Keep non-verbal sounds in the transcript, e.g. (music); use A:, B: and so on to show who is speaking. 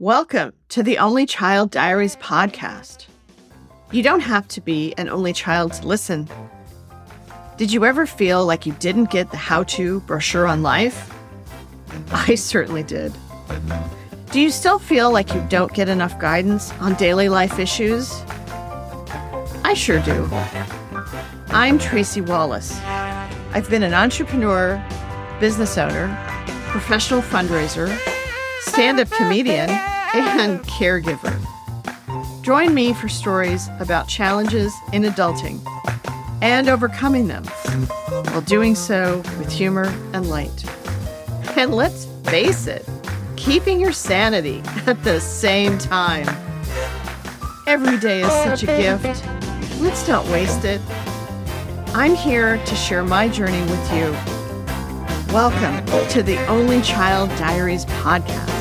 A: Welcome to the Only Child Diaries podcast. You don't have to be an only child to listen. Did you ever feel like you didn't get the how to brochure on life? (laughs) I certainly did. Do you still feel like you don't get enough guidance on daily life issues? I sure do. I'm Tracy Wallace. I've been an entrepreneur, business owner, professional fundraiser, stand up comedian, and caregiver. Join me for stories about challenges in adulting and overcoming them while doing so with humor and light. And let's face it, keeping your sanity at the same time. Every day is such a gift. Let's not waste it. I'm here to share my journey with you. Welcome to the Only Child Diaries podcast.